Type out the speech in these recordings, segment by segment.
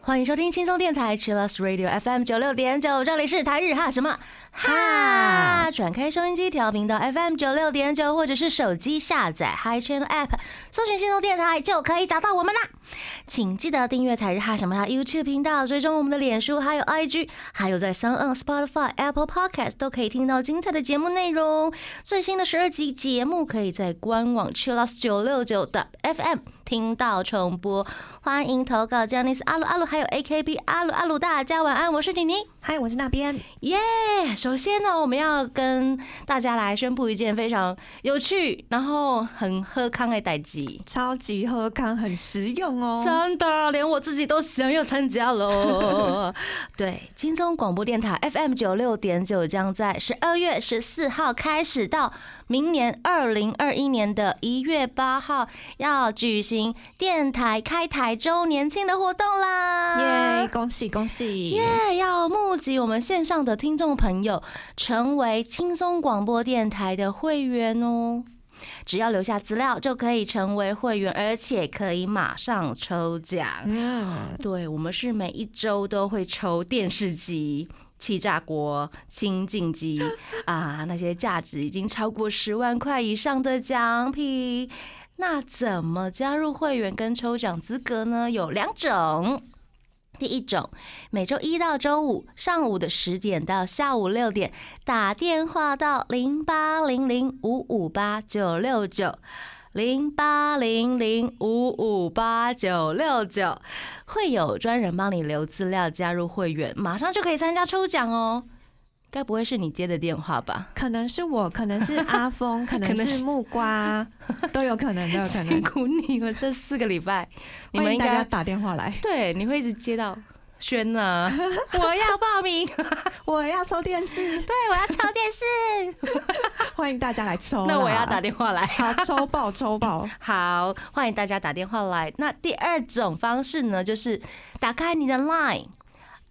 欢迎收听轻松电台 Chillus Radio FM 九六点九，这里是台日哈什么？哈？转开收音机调频到 FM 九六点九，或者是手机下载 Hi Channel App，搜寻轻松电台就可以找到我们啦。请记得订阅台日哈什么哈 YouTube 频道，追踪我们的脸书还有 IG，还有在 Sound on Spotify、Apple Podcast 都可以听到精彩的节目内容。最新的十二集节目可以在官网 Chillus 九六九的 FM 听到重播。欢迎投稿 j a n i c e 阿鲁阿鲁，还有 AKB 阿鲁阿鲁，大家晚安，我是妮妮。嗨，我是那边。耶首先呢，我们要跟大家来宣布一件非常有趣，然后很喝康的代际。超级喝康，很实用哦。真的，连我自己都想要参加喽。对，轻松广播电台 FM 九六点九将在十二月十四号开始到明年二零二一年的一月八号，要举行电台开台周年庆的活动啦！耶，恭喜恭喜！耶！要募集我们线上的听众朋友成为轻松广播电台的会员哦。只要留下资料就可以成为会员，而且可以马上抽奖。嗯，对，我们是每一周都会抽电视机。气炸锅、清净机啊，那些价值已经超过十万块以上的奖品，那怎么加入会员跟抽奖资格呢？有两种。第一种，每周一到周五上午的十点到下午六点，打电话到零八零零五五八九六九。零八零零五五八九六九，会有专人帮你留资料，加入会员，马上就可以参加抽奖哦。该不会是你接的电话吧？可能是我，可能是 阿峰，可能是木瓜，都有可能，都有可辛能。苦你了，这四个礼拜，你们应该打电话来，对，你会一直接到轩呐、我要报名，我要抽电视，对我要抽电视，欢迎大家来抽。那我要打，电话来。好，抽爆抽爆。好，欢迎大家打电话来。那第二种方式呢，就是打开你的 Line。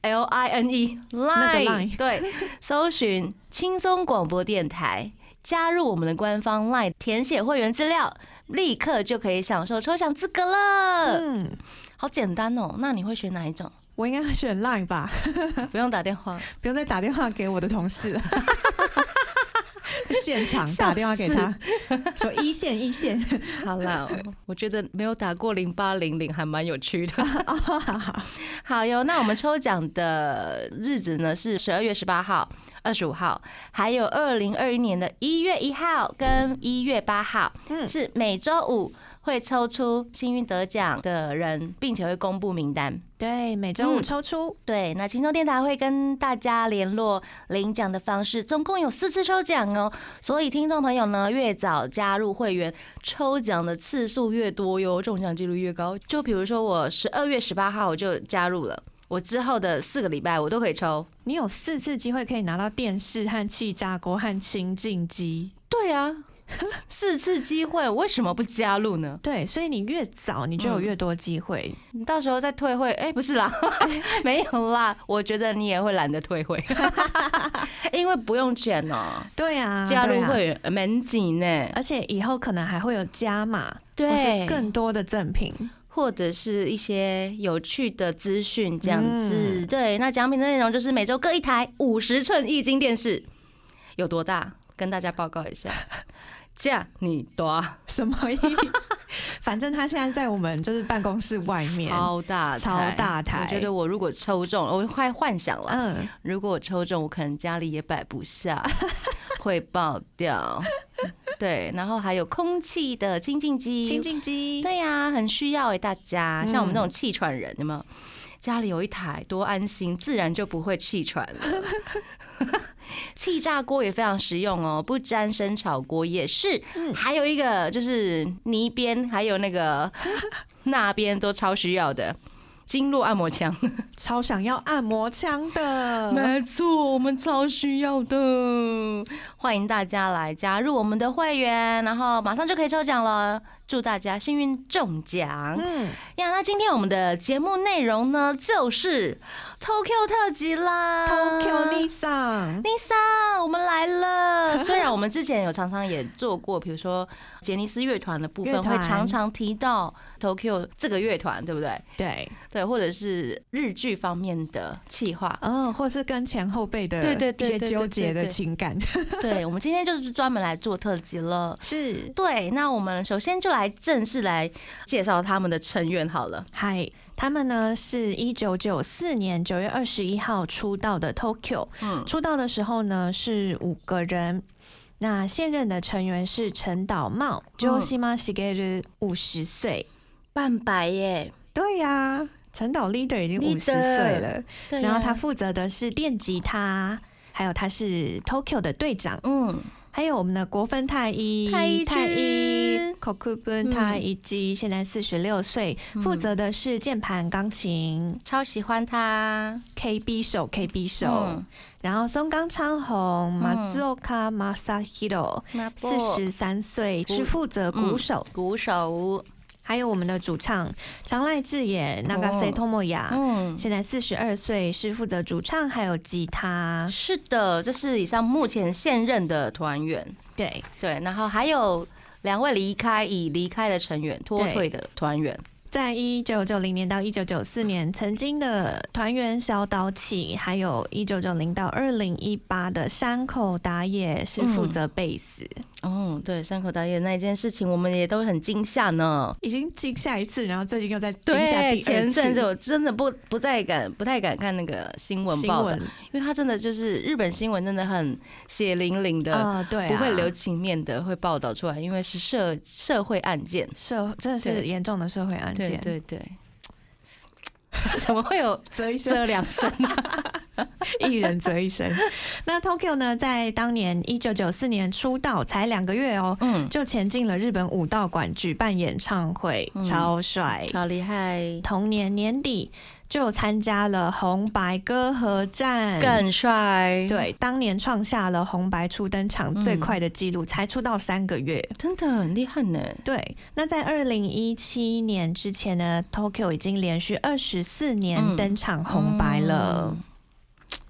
L I N E Line Line 对，搜寻轻松广播电台，加入我们的官方 Line，填写会员资料，立刻就可以享受抽奖资格了。嗯，好简单哦。那你会选哪一种？我应该会选 Line 吧，不用打电话，不用再打电话给我的同事了。现场打电话给他，说一线一线。好了，我觉得没有打过零八零零还蛮有趣的。好哟，那我们抽奖的日子呢是十二月十八号、二十五号，还有二零二一年的一月一号跟一月八号，嗯是每周五会抽出幸运得奖的人，并且会公布名单。对，每周五嗯抽出。对，那轻松电台会跟大家联络领奖的方式，总共有四次抽奖哦。所以听众朋友呢，越早加入会员，抽奖的次数越多哟，中奖几率越高。就比如说我十二月十八号我就加入了，我之后的四个礼拜我都可以抽。你有四次机会可以拿到电视和气炸锅和清净机。对啊，四次机会，我为什么不加入呢？对，所以你越早，你就有越多机会。你到时候再退会，哎、不是啦，没有啦，我觉得你也会懒得退会，因为不用钱哦、对啊，加入会员门紧呢。而且以后可能还会有加码，或对是，更多的赠品。或者是一些有趣的资讯这样子。嗯对，那奖品的内容就是每周各一台五十寸液晶电视，有多大？跟大家报告一下，价你多什么意思？反正他现在在我们就是办公室外面。超大超大台我觉得我如果抽中了，我快幻想了，嗯，如果我抽中，我可能家里也摆不下，会爆掉。对，然后还有空气的清净机，清净机。对呀、很需要诶，大家。像我们这种嗯气喘人，有没有？家里有一台多安心，自然就不会气喘了。气炸锅也非常实用哦，不沾生炒锅也是。嗯还有一个就是泥边，还有那个 那边都超需要的经络按摩枪。超想要按摩枪的。没错，我们超需要的。欢迎大家来加入我们的会员，然后马上就可以抽奖了。祝大家幸运中奖！嗯，呀，那今天我们的节目内容呢，就是 Tokyo 特辑啦。Tokyo Nissan，Lisa，我们来了。虽然我们之前有常常也做过，比如说杰尼斯乐团的部分，会常常提到 Tokyo 这个乐团，对不对？对，对，或者是日剧方面的企划。嗯，或是跟前后辈的对对对一些纠结的情感，对，我们今天就是专门来做特辑了。是。对，那我们首先就来正式来介绍他们的成员好了。嗨，他们呢是一九九四年九月二十一号出道的 Tokyo。嗯，出道的时候呢是五个人，那现任的成员是陈岛茂嗯。Joshima Shigeru，五十岁。半白耶，对呀、陈岛 leader 已经五十岁了，然后他负责的是电吉他，还有他是 Tokyo 的队长，嗯，还有我们的国分太一太一太一君 Kokubun 太一基，现在四十六岁，负责的是键盘、钢琴、超喜欢他。KB 手、KB 手，嗯。然后松冈昌宏嗯。Mazuoka Masahiro，四十三岁，是负责鼓手，鼓手，还有我们的主唱长濑智也 Nagase Tomoya，、嗯，现在四十二岁，是负责主唱还有吉他。是的，这是以上目前现任的团员。对，对，然后还有两位离开已离开的成员脱退的团员。在一九九零年到一九九四年，曾经的团员小岛启，还有一九九零到二零一八的山口达也是负责贝斯。哦，对，山口导演那一件事情，我们也都很惊吓呢。已经惊吓一次，然后最近又在惊吓对，第二次。前阵子我真的不不再敢不太敢看那个新闻报道，因为他真的就是日本新闻真的很血淋淋的，啊、对啊，不会留情面的会报道出来，因为是社社会案件。社，真的是严重的社会案对件。对对，怎么会有择一生，这两声？一人择一生。那 Tokyo 呢，在当年一九九四年出道，才两个月哦，嗯，就前进了日本武道馆举办演唱会，嗯超帅。好厉害，同年年底就参加了红白歌合战，更帅，，对，当年创下了红白初登场最嗯快的记录，才出道三个月。真的很厉害呢。对，那在二零一七年之前呢，Tokyo 已经连续二十四年嗯登场红白了。嗯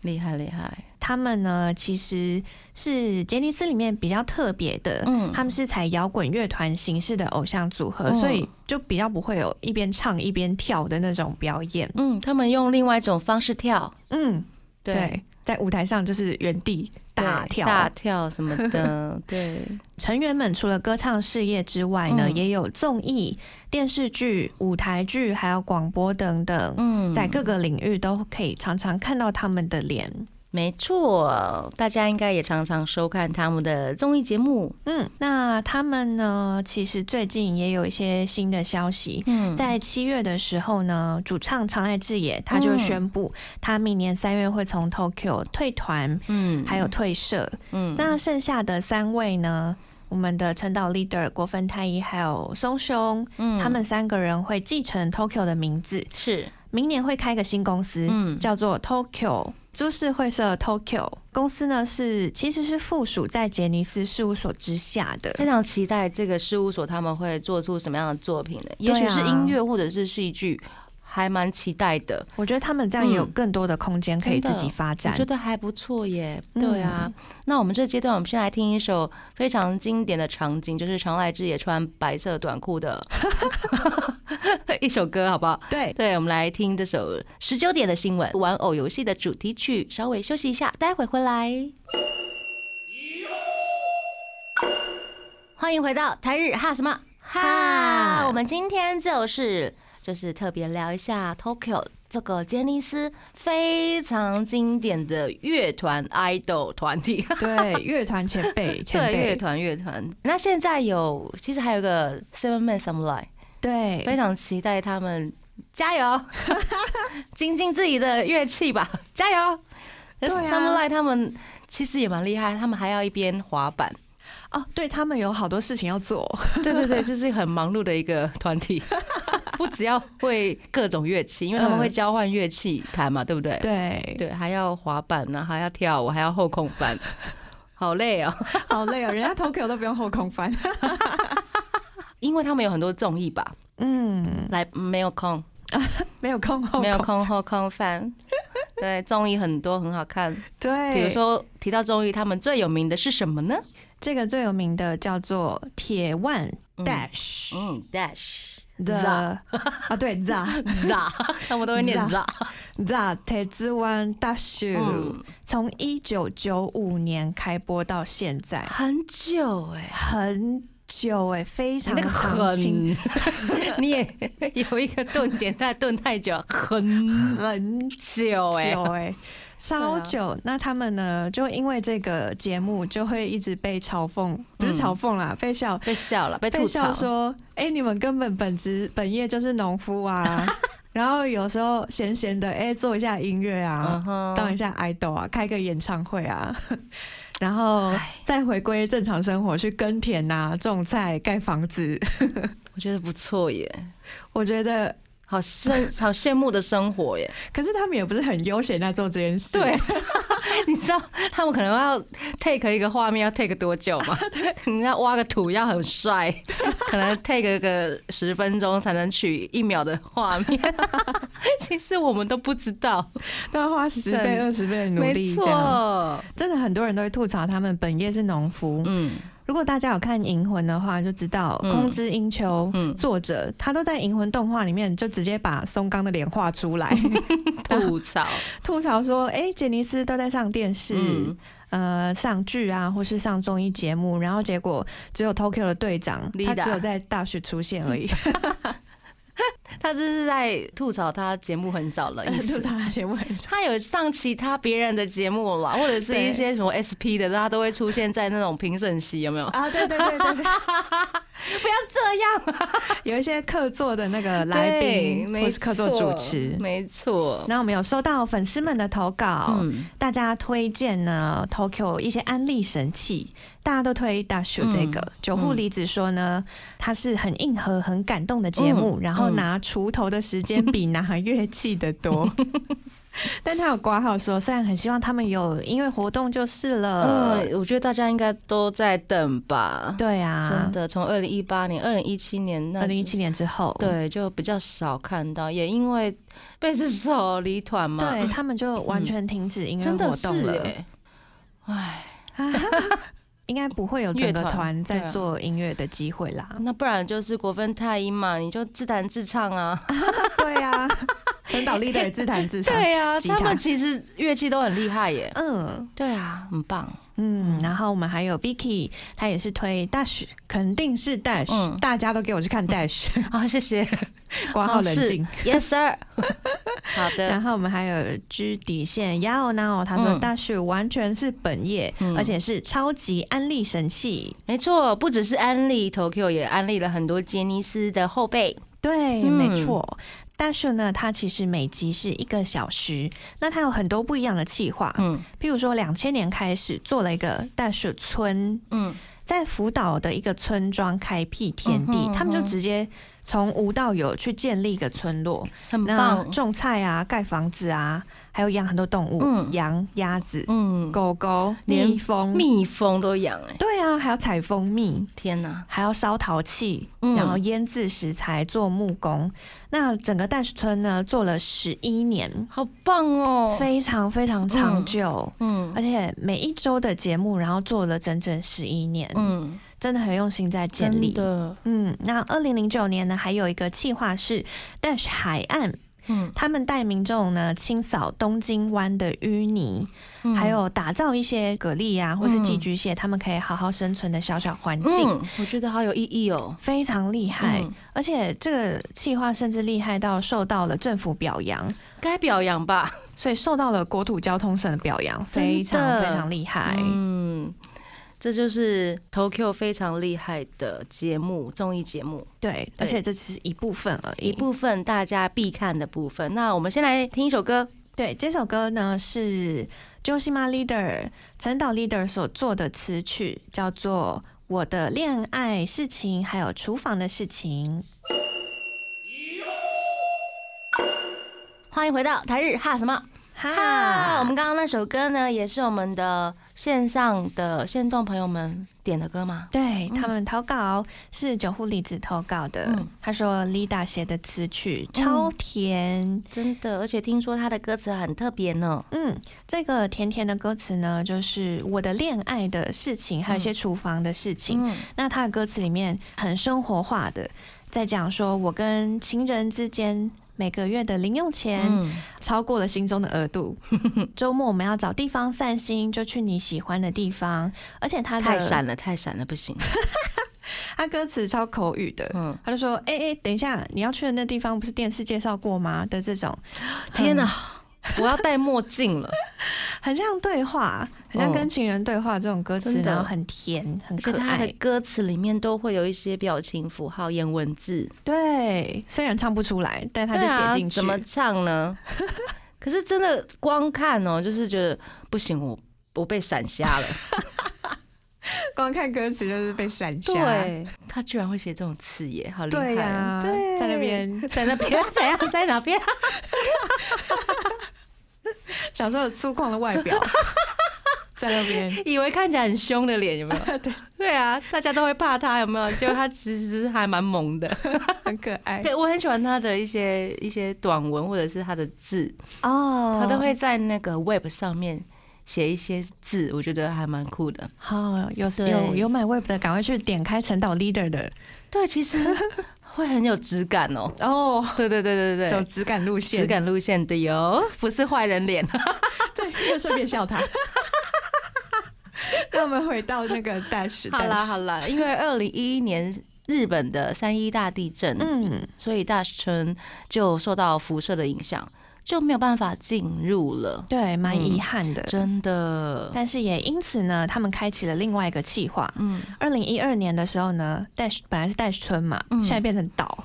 厉害厉害，他们呢，其实是杰尼斯里面比较特别的，嗯。他们是采摇滚乐团形式的偶像组合，嗯。所以就比较不会有一边唱一边跳的那种表演。嗯，他们用另外一种方式跳，嗯，对，对，在舞台上就是原地大跳。大跳什么的，对，成员们除了歌唱事业之外呢，嗯。也有综艺、电视剧、舞台剧，还有广播等等，嗯，在各个领域都可以常常看到他们的脸。没错，大家应该也常常收看他们的综艺节目，嗯，那他们呢，其实最近也有一些新的消息。嗯，在七月的时候呢，主唱长濑智也他就嗯宣布，他明年三月会从 Tokyo 退团，嗯。还有退社。嗯，那剩下的三位呢，我们的陈岛 leader 国分太一还有松兄，嗯。他们三个人会继承 Tokyo 的名字，是明年会开一个新公司，嗯。叫做 Tokyo 株式会社 Tokyo 公司呢是其实是附属在杰尼斯事务所之下的。非常期待这个事务所他们会做出什么样的作品的，也许是音乐或者是戏剧，还蛮期待的。我觉得他们这样也有嗯更多的空间可以自己发展我展觉。得还不错耶。嗯对啊，那我们这阶段，我们先来听一首非常经典的场景，就是常来之也穿白色短裤的 一首歌，好不好？对，对，我们来听这首十九点的新闻，玩偶游戏的主题曲。稍微休息一下，待会回来。欢迎回到台日哈什么哈？哈我们今天就是就是特别聊一下 Tokyo 这个杰尼斯非常经典的乐团 idol 团体。对，乐团前辈，前对，乐辈，团乐团。那现在有，其实还有一个 Seven Man Samurai，非对，常期待他们加油，精进自己的乐器吧，加油！对啊 Samurai 他们其实也蛮厉害，他们还要一边滑板。哦，对他们有好多事情要做，对对对，这是很忙碌的一个团体，不只要会各种乐器，因为他们会交换乐器弹嘛，对不对？对，对，还要滑板呢，还要跳舞，还要后空翻，好累哦。好累哦，人家 Tokyo 都不用后空翻，因为他们有很多综艺吧，嗯，来没有空，没有空后没有，空后空翻。对，综艺很多很好看，对，比如说提到综艺，他们最有名的是什么呢？这个最有名的叫做铁腕 Dash 嗯，Dash the 啊对 the za，他们都会念 the。the 铁之湾 Dash，嗯。从一九九五年开播到现在，很久哎、很久哎，非常你那个长青，很，你也有一个顿点，但顿太久，很很久哎、久哎、超久。那他们呢，就因为这个节目，就会一直被嘲讽，不是嗯嘲讽啦，被笑，被笑了，被吐槽。说，哎、你们根本本职本业就是农夫啊。然后有时候闲闲的，哎、做一下音乐啊当一下 idol 啊，开个演唱会啊。然后再回归正常生活，去耕田呐、种菜、盖房子。我觉得不错耶，我觉得，好羡 好羡慕的生活耶。可是他们也不是很悠闲在做这件事。对，你知道他们可能要 take 一个画面要 take 多久吗？对，你要挖个土要很帅，可能 take 个十分钟才能取一秒的画面。其实我们都不知道，都要花十倍、二十倍的努力，没。错。真的很多人都会吐槽他们本业是农夫。嗯，如果大家有看《银魂》的话，就知道空之英秋嗯作者他都在《银魂》动画里面就直接把松冈的脸画出来，吐槽。吐槽说：“哎、杰尼斯都在上电视。嗯，呃，上剧啊，或是上综艺节目，然后结果只有 Tokyo 的队长，他只有在大学出现而已。他这是在吐槽他节目很少了 意吐。槽他节目很少，他有上其他别人的节目了，或者是一些什么 SP 的，他都会出现在那种评审席，有没有？啊，对对对对对，不要这样，有一些客座的那个来宾对或是客座主持。没错。那我们有收到粉丝们的投稿，嗯，大家推荐呢 Tokyo 一些安利神器，大家都推大秀这个。嗯九户离子说呢，它是很硬核、很感动的节目，嗯然后拿锄头的时间比拿乐器的多。但他有挂号说，虽然很希望他们有音乐活动就是了。呃，我觉得大家应该都在等吧。对啊真，的，从二零一八年、二零一七年那二零一七年之后，对就比较少看到，也因为贝斯手离团嘛，对他们就完全停止音乐活动了。是哎，唉，应该不会有整个乐团团在做音乐的机会啦。那不然就是国分太音嘛，你就自弹自唱啊。对啊，陈导 leader 自弹自唱。对啊，他他们其实乐器都很厉害耶。嗯对啊，很棒。嗯，然后我们还有 Vicky，他也是推 Dash，肯定是 Dash，、嗯大家都给我去看 Dash，好，谢谢。挂号冷静。哦，Yes sir。好的然，后我们还有 G 底线 Yao Now，他说嗯 Dash 完全是本业，嗯而且是超级安利神器。没错，不只是安利 Tokyo，也安利了很多杰尼斯的后辈。对，嗯没错。大树呢，它其实每集是一个小时，那它有很多不一样的企划，嗯。譬如说两千年开始做了一个大树村，嗯，在福岛的一个村庄开辟田地，嗯哼他们就直接从无到有去建立一个村落，很那棒。种菜啊、盖房子啊，还有养很多动物，嗯羊、鸭子、嗯，狗狗、连蜜蜂。蜜蜂都养哎，对啊，还要采蜂蜜，天哪！还要烧陶器，嗯然后腌制食材做木工。那整个大树村呢，做了十一年，好棒哦。非常非常长久，嗯而且每一周的节目，然后做了整整十一年，嗯，真的很用心在建立。的，嗯，那二零零九年呢，还有一个计划是 Dash 海岸，嗯，他们带民众呢清扫东京湾的淤泥，嗯还有打造一些蛤蜊啊或是寄居蟹，他们可以好好生存的小小环境。嗯，我觉得好有意义哦。非常厉害，嗯而且这个计划甚至厉害到受到了政府表扬，该表扬吧？所以受到了国土交通省的表扬，非常非常厉害。嗯，这就是 Tokyo 非常厉害的节目，综艺节目对，而且这只是一部分而已。一部分大家必看的部分。那我们先来听一首歌，对，这首歌呢是 Joshima Leader 陈导 Leader 所做的词曲，叫做《我的恋爱事情》，还有厨房的事情。欢迎回到台日哈什么？哈，我们，刚刚那首歌呢，也是我们的线上的线动朋友们点的歌吗？对他们投稿是九户里子投稿的嗯，他说 Lida 写的词曲超甜，真的，而且听说他的歌词很特别呢。嗯，这个甜甜的歌词呢，就是我的恋爱的事情，还有一些厨房的事情。嗯那他的歌词里面很生活化的，在讲说我跟情人之间每个月的零用钱嗯，超过了心中的额度。周末我们要找地方散心，就去你喜欢的地方。而且他太闪了，太闪了，不行。他歌词超口语的，嗯，他就说：“哎、哎、等一下，你要去的那地方不是电视介绍过吗？”的这种，天哪，我要戴墨镜了。很像对话，很像哦跟情人对话这种歌词，然后很甜，很可而且他的爱。歌词里面都会有一些表情符号、颜文字，对，虽然唱不出来，但他就写进去。怎么唱呢？可是真的光看哦，就是觉得不行，我我被闪瞎了。光看歌词就是被闪瞎？对，他居然会写这种词耶，好厉害！对呀对，在那边 在那边怎样？在哪边？小时候粗犷的外表，在那边。以为看起来很凶的脸，有没有？对，对啊，大家都会怕他，有没有？结果他其实还蛮萌的。很可爱对我很喜欢他的一些一些短文或者是他的字，哦他都会在那个 Web 上面写一些字，我觉得还蛮酷的。好有对有有买 Web 的，赶快去点开陈导 Leader 的对，其实会很有质感哦。哦，对对对对对，走质感路线，质感路线的哟，不是坏人脸。对，又顺便笑他。那我们回到那个 Dash，好啦好啦，因为二零一一年日本的三一大地震，嗯，所以大村就受到辐射的影响，就没有办法进入了。对，蛮嗯遗憾的。真的，但是也因此呢，他们开启了另外一个计划。嗯，二零一二年的时候呢，Dash 本来是 Dash 村嘛，嗯。现在变成岛，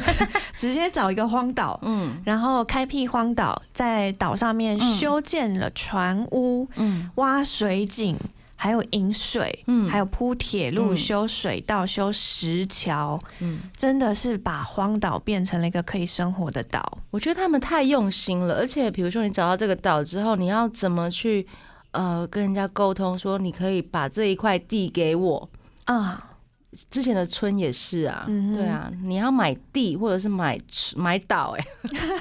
直接找一个荒岛，嗯。然后开辟荒岛，在岛上面修建了船屋、嗯。挖水井，还有引水，嗯还有铺铁路、嗯修水道、修石桥，嗯，真的是把荒岛变成了一个可以生活的岛。我觉得他们太用心了，而且比如说你找到这个岛之后，你要怎么去呃跟人家沟通，说你可以把这一块地给我。啊，之前的村也是啊，嗯对啊，你要买地或者是买买岛，哎，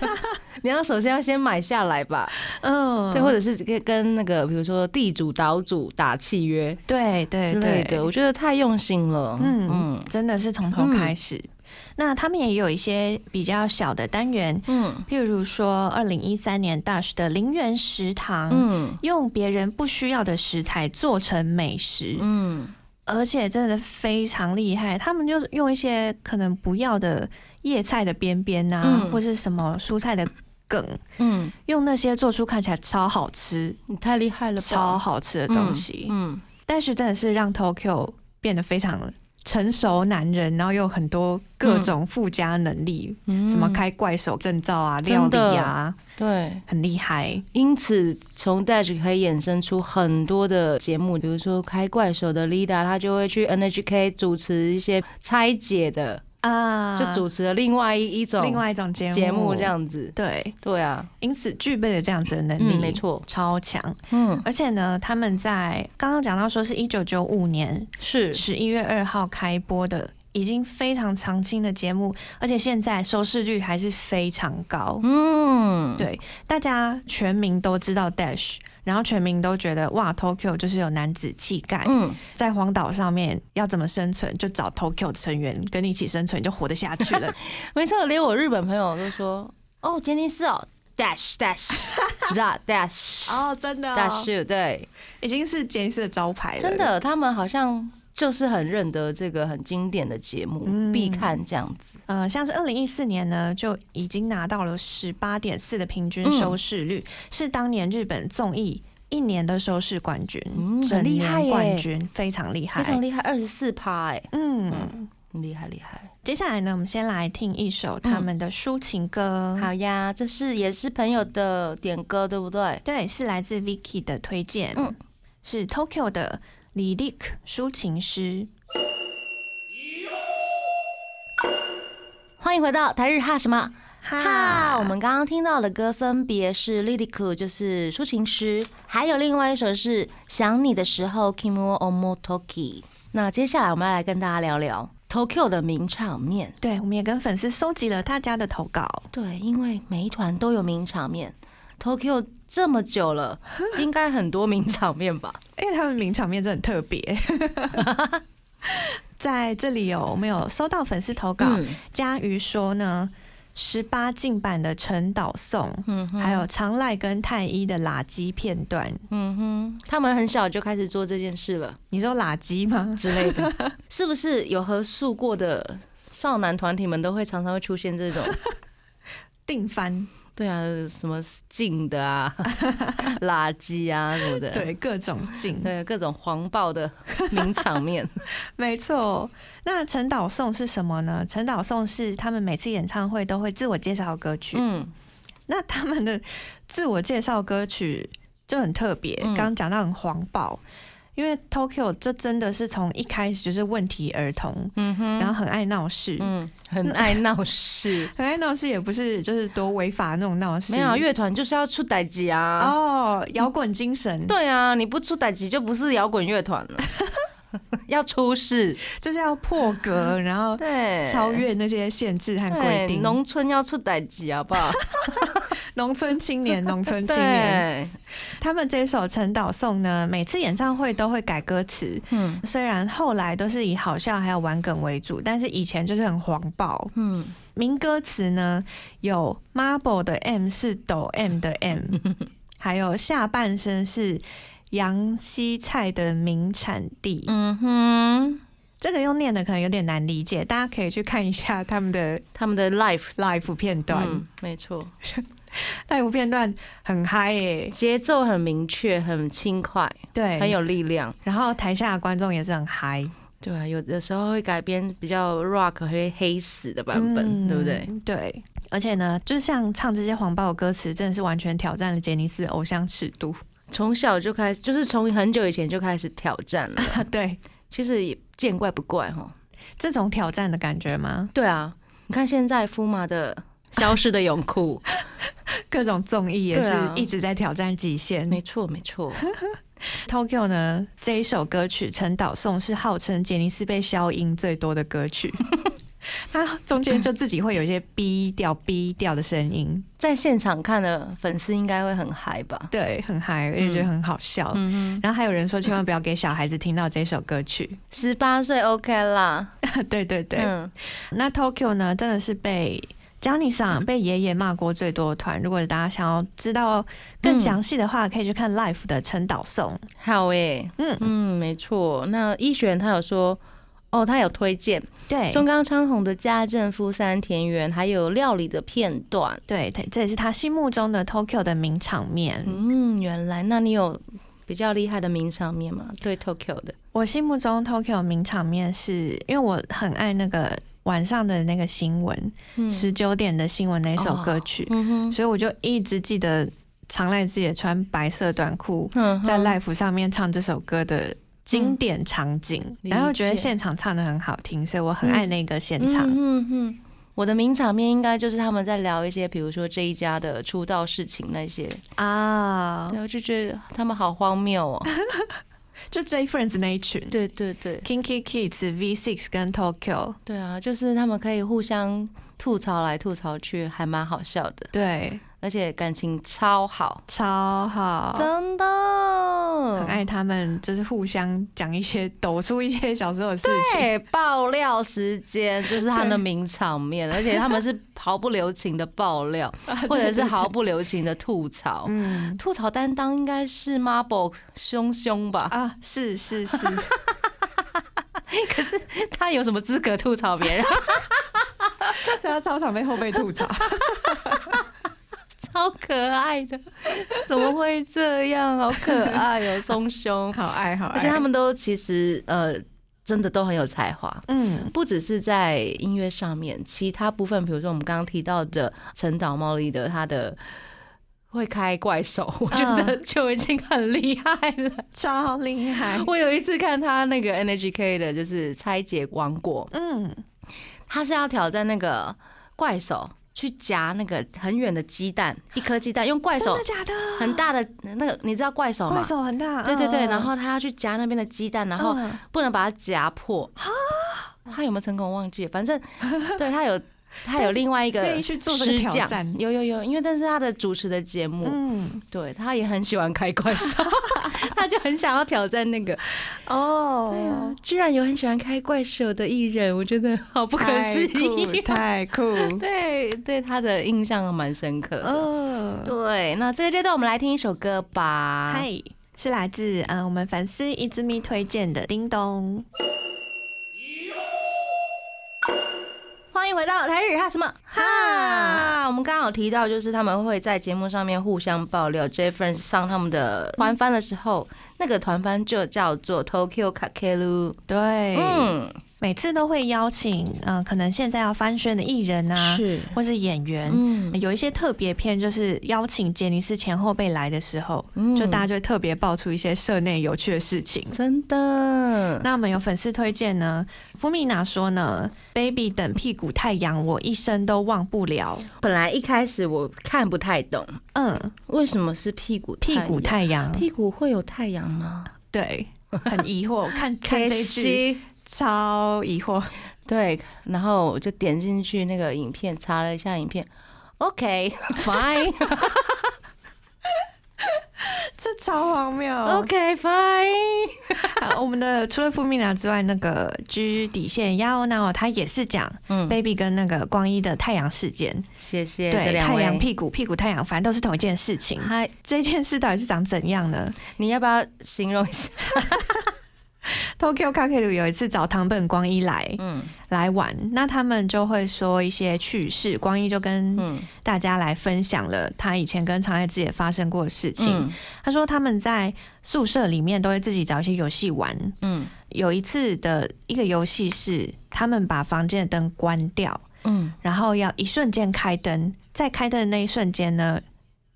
你要首先要先买下来吧，嗯，对，或者是跟跟那个比如说地主岛主打契约对对之类对。的，我觉得太用心了，嗯嗯。真的是从头开始。那他们也有一些比较小的单元，嗯。譬如说二零一三年 Dash 的零元食堂，嗯。用别人不需要的食材做成美食，嗯而且真的非常厉害。他们就用一些可能不要的叶菜的边边啊，嗯或是什么蔬菜的梗，嗯，用那些做出看起来超好吃、你太厉害了吧，超好吃的东西。嗯，但是真的是让 Tokyo 变得非常成熟男人，然后又有很多各种附加能力，嗯什么开怪手证照啊、料理啊，对。很厉害。因此，从 Dash 可以衍生出很多的节目，比如说开怪手的 Lida，他就会去 NHK 主持一些拆解的，啊就主持了另外一一种另外一种节目，节目这。样子。对，对啊，因此具备了这样子的能力，嗯，没，错，超强。嗯，而且呢，他们在刚刚讲到说是一九九五年是，十一月二号开播的，已经非常常青的节目，而且现在收视率还是非常高。嗯，对，大家全民都知道 Dash，然后全民都觉得哇，Tokyo 就是有男子气概，嗯，在荒岛上面要怎么生存，就找 Tokyo 成员跟你一起生存，就活得下去了。没错，连我日本朋友都说，哦，杰尼斯哦，Dash Dash，知道 Dash 哦，真的、Dash，对，已经是杰尼斯的招牌了。真，的，他们好像就是很认得这个很经典的节目，嗯必看这样子。呃，像是二零一四年呢，就已经拿到了十八点四的平均收视率，是当年日本综艺一年的收视冠军，嗯整年冠军，非常厉害，非常厉害，二十四趴哎，嗯。厉害厉害。接下来呢，我们先来听一首他们的抒情歌。好呀，这是也是朋友的点歌，对不对？对，是来自 Vicky 的推荐，嗯是 Tokyo 的李立抒情诗。欢迎回到台日哈什么哈，我们刚刚听到的歌分别是《Lidiku》，就是抒情诗，还有另外一首是《想你的时候》，Kimu Omotoki。那接下来我们要来跟大家聊聊 Tokyo 的名场面。对，我们也跟粉丝收集了大家的投稿。对，因为每一团都有名场面，Tokyo 这么久了，应该很多名场面吧？因为他们名场面真的很特别。在这里有没有收到粉丝投稿？佳瑜说呢。十八禁版的陈导颂，嗯，还有长濑跟太一的垃圾片段，嗯哼，他们很小就开始做这件事了。你说垃圾吗？之类的，是不是有合宿过的少男团体们都会常常会出现这种定番？对啊，什么禁的啊，垃圾啊什么的，对，各种禁，对，各种黄暴的 名场面，没错。那陈导颂是什么呢？陈导颂是他们每次演唱会都会自我介绍歌曲。嗯，那他们的自我介绍歌曲就很特别，刚刚讲到很黄暴。因为 Tokyo 就真的是从一开始就是问题儿童，嗯哼，然后很爱闹事，嗯，很爱闹事，很爱闹事，也不是就是多违法那种闹事。没有乐团就是要出歹集啊，哦，摇滚精神。对啊，你不出歹集就不是摇滚乐团了。要出事，就是要破格，然后对超越那些限制和规定。农村要出代级，好不好？农村青年，农村青年。他们这首《陈岛颂》呢，每次演唱会都会改歌词。嗯，虽然后来都是以好笑还有玩梗为主，但是以前就是很黄暴。嗯，名歌词呢有 Marble 的 M 是抖 M 的 M，还有下半身是。洋西菜的名产地，嗯哼，这个用念的可能有点难理解，大家可以去看一下他们的他们的 “life life” 片段，没错 live 片段很嗨诶，节奏很明确，很轻快，对，很有力量，然后台下的观众也是很嗨，对啊，有的时候会改编比较 rock 会黑死的版本，对不对？对，而且呢，就像唱这些黄暴的歌词，真的是完全挑战了杰尼斯偶像尺度。从小就开始，就是从很久以前就开始挑战了。对，其实也见怪不怪哈。这种挑战的感觉吗？对啊，你看现在夫马的消失的泳裤，各种综艺也是一直在挑战极限。没错，没错。Tokyo 呢，这一首歌曲《陈岛颂》是号称杰尼斯被消音最多的歌曲。它中间就自己会有一些 B 调、B 调的声音，在现场看的粉丝应该会很嗨吧？对，很嗨，也觉得很好笑。嗯然后还有人说，千万不要给小孩子听到这首歌曲，十八岁 OK 啦。对对对。嗯。那 Tokyo 呢，真的是被 Johnny 桑被爷爷骂过最多的团。如果大家想要知道更详细的话，可以去看 Life 的陈导颂。好诶，嗯嗯，没错。那一璇他有说。哦，他有推荐对松冈昌宏的家政夫三田园，还有料理的片段，对，这也是他心目中的 Tokyo 的名场面。嗯，原来那你有比较厉害的名场面吗？对 Tokyo 的，我心目中 Tokyo 名场面是因为我很爱那个晚上的那个新闻，十九点的新闻那首歌曲，所以我就一直记得常濑智也穿白色短裤在 Life 上面唱这首歌的。经典场景，然后觉得现场唱的很好听，所以我很爱那个现场。嗯嗯，我的名场面应该就是他们在聊一些，比如说这一家的出道事情那些。啊，对，我就觉得他们好荒谬哦。就 J Friends 那一群，对对对，Kinky Kids、V Six 跟 Tokyo，对啊，就是他们可以互相吐槽来吐槽去，还蛮好笑的。对。而且感情超好，超好，真的很爱他们，就是互相讲一些抖出一些小时候的事情。对，爆料时间就是他们的名场面，而且他们是毫不留情的爆料，或者是毫不留情的吐槽。嗯，吐槽担当应该是 Marble 凶凶吧？啊，是是是。可是他有什么资格吐槽别人？在 他操场被后辈吐槽。好可爱的，怎么会这样？好可爱哦，松兄，好爱好爱。而且他们都其实呃，真的都很有才华。嗯，不只是在音乐上面，其他部分，比如说我们刚刚提到的陈导茂利的他的会开怪手，我觉得就已经很厉害了，超厉害。我有一次看他那个 NHK 的，就是拆解王国，嗯，他是要挑战那个怪手。去夹那个很远的鸡蛋，一颗鸡蛋用怪手，真的假的？很大的那个，你知道怪手吗？怪手很大，对对对，嗯然后他要去夹那边的鸡蛋，然后嗯。不能把它夹破。他有没有成功？我忘记，反正 对他有他有另外一个师匠。挑战。有有有，因为但是他的主持的节目，嗯。对他也很喜欢开怪兽，他就很想要挑战那个。哦，对啊，居然有很喜欢开怪兽的艺人，我觉得好不可思酷议。太酷，对对，他的印象蛮深刻的。嗯，对，那这个阶段我们来听一首歌吧。嗨，是来自嗯我们粉丝一之咪推荐的《叮咚》。欢迎回到台日哈什么哈？我们刚刚有提到，就是他们会在节目上面互相爆料。J Friends 上他们的团番的时候，那个团番就叫做 Tokyo Kakelu。对，嗯，每次都会邀请嗯、可能现在要翻宣的艺人啊，是，或是演员。嗯，有一些特别片，就是邀请杰尼斯前后辈来的时候，嗯就大家就会特别爆出一些社内有趣的事情。真的，那我们有粉丝推荐呢，福米娜说呢，Baby 等屁股太阳，我一生都忘不了。本来一开始我看不太懂，嗯，为什么是屁股屁股太阳？屁股会有太阳吗？对，很疑惑，看看这一句超疑惑。对，然后我就点进去那个影片，查了一下影片，OK，fine，OK，fine，这超荒谬。OK，fine 好 我们的除了富米娜之外，那个 G 底线亚欧娜他也是讲嗯，Baby 跟那个光一的太阳事件，谢谢对，太阳。屁股屁股太阳，反正都是同一件事情。嗨，这件事到底是长怎样呢你要不要形容一下？？Tokyo k a k e r u 有一次找堂本光一来嗯。来玩，那他们就会说一些趣事，光一就跟嗯。大家来分享了他以前跟长濑智也发生过的事情。嗯。他说他们在宿舍里面都会自己找一些游戏玩，嗯。有一次的一个游戏是，他们把房间的灯关掉，嗯。然后要一瞬间开灯，在开灯的那一瞬间呢，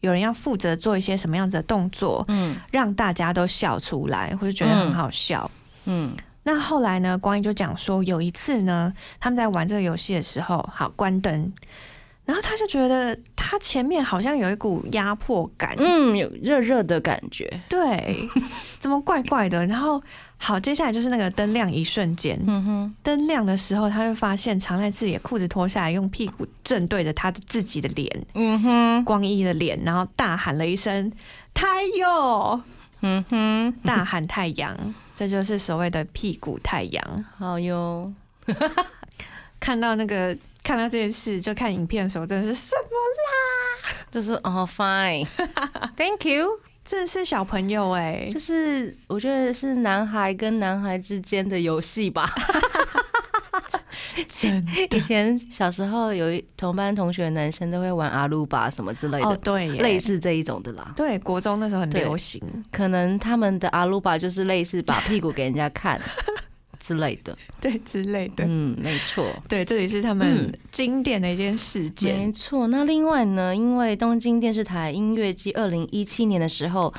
有人要负责做一些什么样子的动作，嗯。让大家都笑出来，或者觉得很好笑。嗯那后来呢，光一就讲说，有一次呢，他们在玩这个游戏的时候，好关灯，然后他就觉得他前面好像有一股压迫感，嗯，有热热的感觉。对，怎么怪怪的？然后好，接下来就是那个灯亮一瞬间，嗯哼，灯亮的时候，他就发现长濑智也裤子脱下来，用屁股正对着他的自己的脸，嗯哼，光一的脸，然后大喊了一声“太阳嗯哼”，，大喊太阳，这就是所谓的屁股太阳。好哟。看到那个看到这件事，就看影片的时候，真的是什么啦？就是哦，fine，Thank you。真的是小朋友哎、就是我觉得是男孩跟男孩之间的游戏吧。真以前小时候有一同班同学男生都会玩阿鲁巴什么之类的哦的，对，类似这一种的啦。对国中那时候很流行，可能他们的阿鲁巴就是类似把屁股给人家看 之类的。对之类的。嗯，没错。对，这里是他们嗯经典的一件事件。没错，那另外呢，因为东京电视台音乐季二零一七年的时候，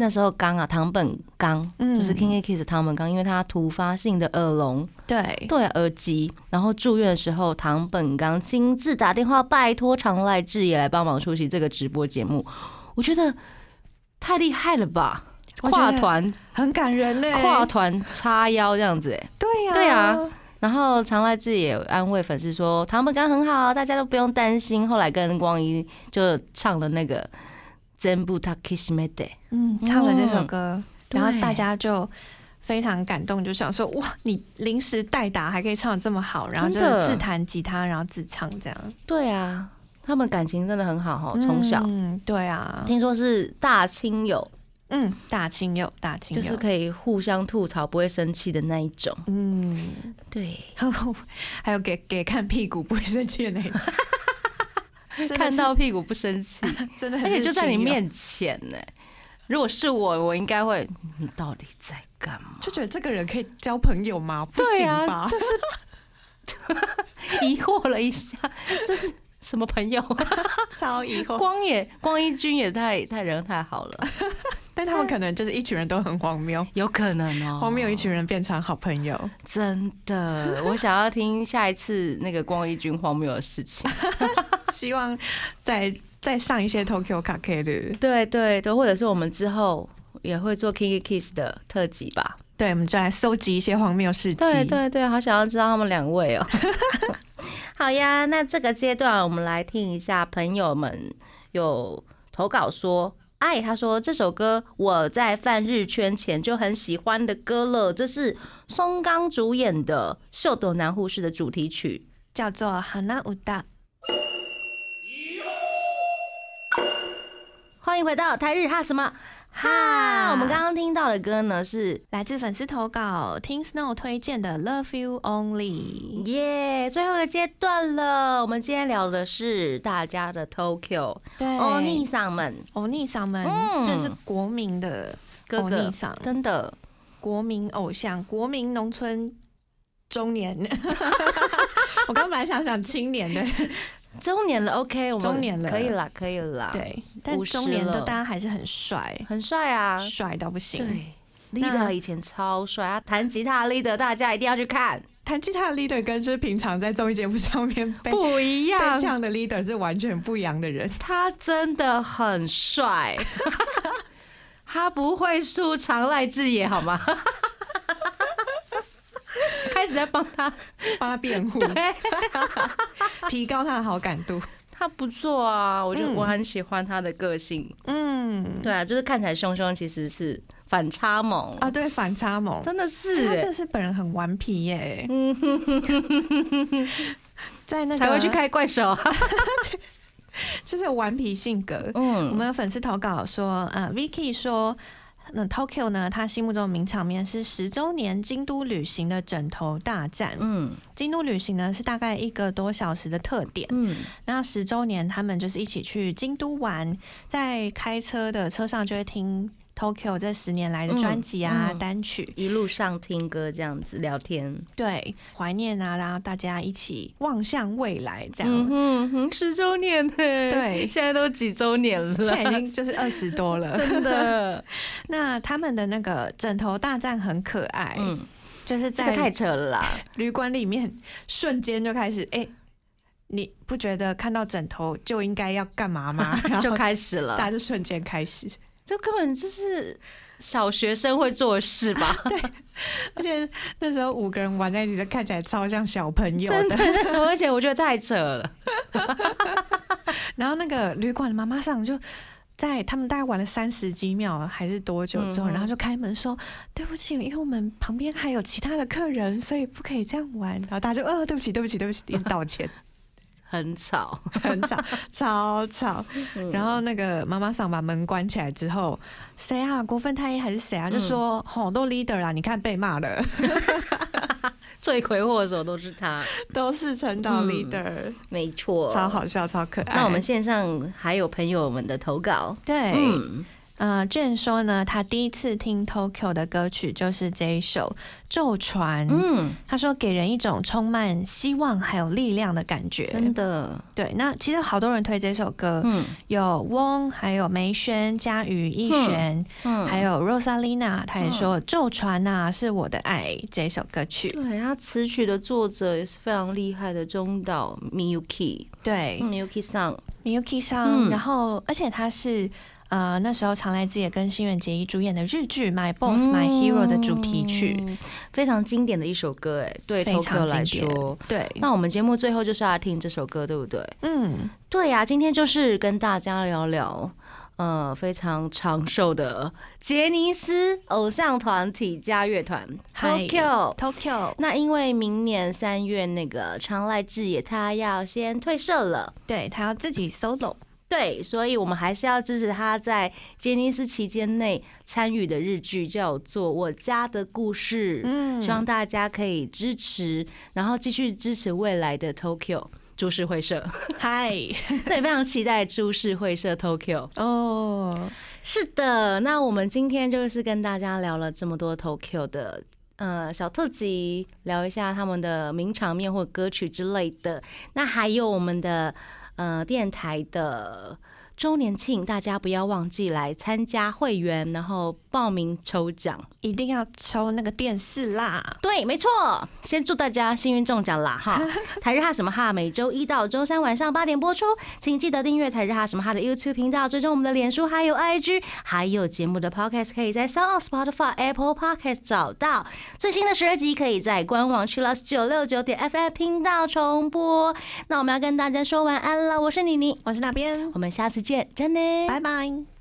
那时候刚啊，唐本刚、嗯就是 King Kiss 唐本刚，因为他突发性的耳聋，对，对耳疾，然后住院的时候，唐本刚亲自打电话拜托常濑智也来帮忙出席这个直播节目，我觉得太厉害了吧！跨团很感人呢。跨团叉腰这样子，哎，对呀、对啊，然后常濑智也安慰粉丝说，唐本刚很好，大家都不用担心。后来跟光一就唱了那个《全部他 kiss me day》，嗯，唱了这首歌，对然后大家就非常感动，就想说哇，你临时代打还可以唱的这么好，然后就自弹吉他，然后自唱这样。对啊，他们感情真的很好哈，从小。嗯，对啊，听说是大亲友，嗯，大亲友，大亲友，就是可以互相吐槽，不会生气的那一种。嗯，对，还有给给看屁股不会生气的那一种，看到屁股不生气，真的很而且就在你，面前呢。如果是我，我应该会，你到底在干嘛？就觉得这个人可以交朋友吗？不行吧？这是 疑惑了一下，这是什么朋友？超疑惑，光也光一君也太太人太好了，但他们可能就是一群人都很荒谬，有可能哦。荒谬一群人变成好朋友。真的，我想要听下一次那个光一君荒谬的事情。希望再再上一些 Tokyo k a k e 的。对对对，或者是我们之后也会做 Kiki Kiss 的特辑吧。对，我们就来收集一些荒谬事迹。对对对，好想要知道他们两位哦。好呀，那这个阶段我们来听一下朋友们有投稿说，哎，他说这首歌我在泛日圈前就很喜欢的歌了，这是松冈主演的《秀斗男护士》的主题曲，叫做《Hana Uda》。欢迎回到台日哈什么？哈，我们刚刚听到的歌呢，是来自粉丝投稿听 Snow 推荐的《Love You Only》。耶，最后一个阶段了。我们今天聊的是大家的 Tokyo，对，欧尼桑们，欧尼桑们，这是国民的哥哥，真的国民偶像，国民农村中年。我刚本来想想青年的。中年了，OK，我们中年了，可以了，可以了。对，但中年的大家还是很帅，很帅啊，帅到不行。对，Leader 以前超帅啊，弹吉他 Leader 大家一定要去看。弹吉他 Leader 跟就是平常在综艺节目上面不一样，对唱的 Leader 是完全不一样的人。他真的很帅，他不会输常赖智也好吗？开始在帮他 帮他辩护，对，提高他的好感度。他不错啊，我觉得我很喜欢他的个性。嗯，对啊，就是看起来凶凶，其实是反差萌啊。对，反差萌，真的是，他这是本人很顽皮耶。在那个才会去开怪手，就是顽皮性格。嗯，我们有粉丝投稿说，呃，Vicky 说。那 Tokyo 呢？他心目中的名场面是十周年京都旅行的枕头大战。嗯，京都旅行呢是大概一个多小时的特点。嗯，那十周年他们就是一起去京都玩，在开车的车上就会听。Tokyo 这十年来的专辑啊，单曲，一路上听歌这样子聊天，对，怀念啊，然后大家一起望向未来，这样，嗯哼，十周年呢，对，现在都几周年了，现在已经就是二十多了，真的。那他们的那个枕头大战很可爱，嗯，就是在太扯了啦，旅馆里面瞬间就开始，哎，你不觉得看到枕头就应该要干嘛吗？就开始了，大家就瞬间开始。这根本就是小学生会做的事吧？对，而且那时候五个人玩在一起，看起来超像小朋友的，而且我觉得太扯了。然后那个旅馆的妈妈上就在他们大概玩了三十几秒还是多久之后，然后就开门说：“对不起，因为我们旁边还有其他的客人，所以不可以这样玩。”然后大家就：“呃，对不起，对不起，对不起，一直道歉。”很吵，很吵，超吵。然后那个妈妈桑把门关起来之后，谁啊？国分太一还是谁啊？就说好多 leader 啊！你看被骂了，罪魁祸首都是他，都是陈导 leader，没错，超好笑，超可爱。那我们线上还有朋友们的投稿，对。呃，Jane 说呢，他第一次听 Tokyo 的歌曲就是这一首《咒传》。嗯，他说给人一种充满希望还有力量的感觉。真的，对。那其实好多人推这首歌，嗯，有翁，还有梅轩、佳宇、逸璇，嗯，还有 Rosalina，他也说《咒传》呐是我的爱这首歌曲。对，他词曲的作者也是非常厉害的中岛 Miyuki。对，Miyuki 上，Miyuki Song，，然后而且他是。呃，那时候常来之也跟新垣结衣主演的日剧《My Boss My Hero》的主题曲，非常经典的一首歌，哎，对，非常来说，对。那我们节目最后就是要听这首歌，对不对？嗯，对呀，今天就是跟大家聊聊，呃，非常长寿的杰尼斯偶像团体加乐团 Tokyo Tokyo。那因为明年三月那个长濑智也他要先退社了，对他要自己 solo。对，所以我们还是要支持他在杰尼斯期间内参与的日剧，叫做《我家的故事》。嗯，希望大家可以支持，然后继续支持未来的 Tokyo 株式会社。嗨，对，非常期待株式会社 Tokyo。哦，是的，那我们今天就是跟大家聊了这么多 Tokyo 的呃小特辑，聊一下他们的名场面或歌曲之类的。那还有我们的。呃，电台的周年庆，大家不要忘记来参加会员，然后报名抽奖，一定要抽那个电视啦！对，没错，先祝大家幸运中奖啦哈！台日哈什么哈，每周一到周三晚上八点播出，请记得订阅台日哈什么哈的 YouTube 频道，追踪我们的脸书还有 IG，还有节目的 Podcast 可以在 Sound、Spotify、Apple Podcast 找到最新的十二集，可以在官网 Chillus 九六九点 FM 频道重播。那我们要跟大家说晚安了，我是妮妮，我是那边，我们下次见。见，真的，拜拜。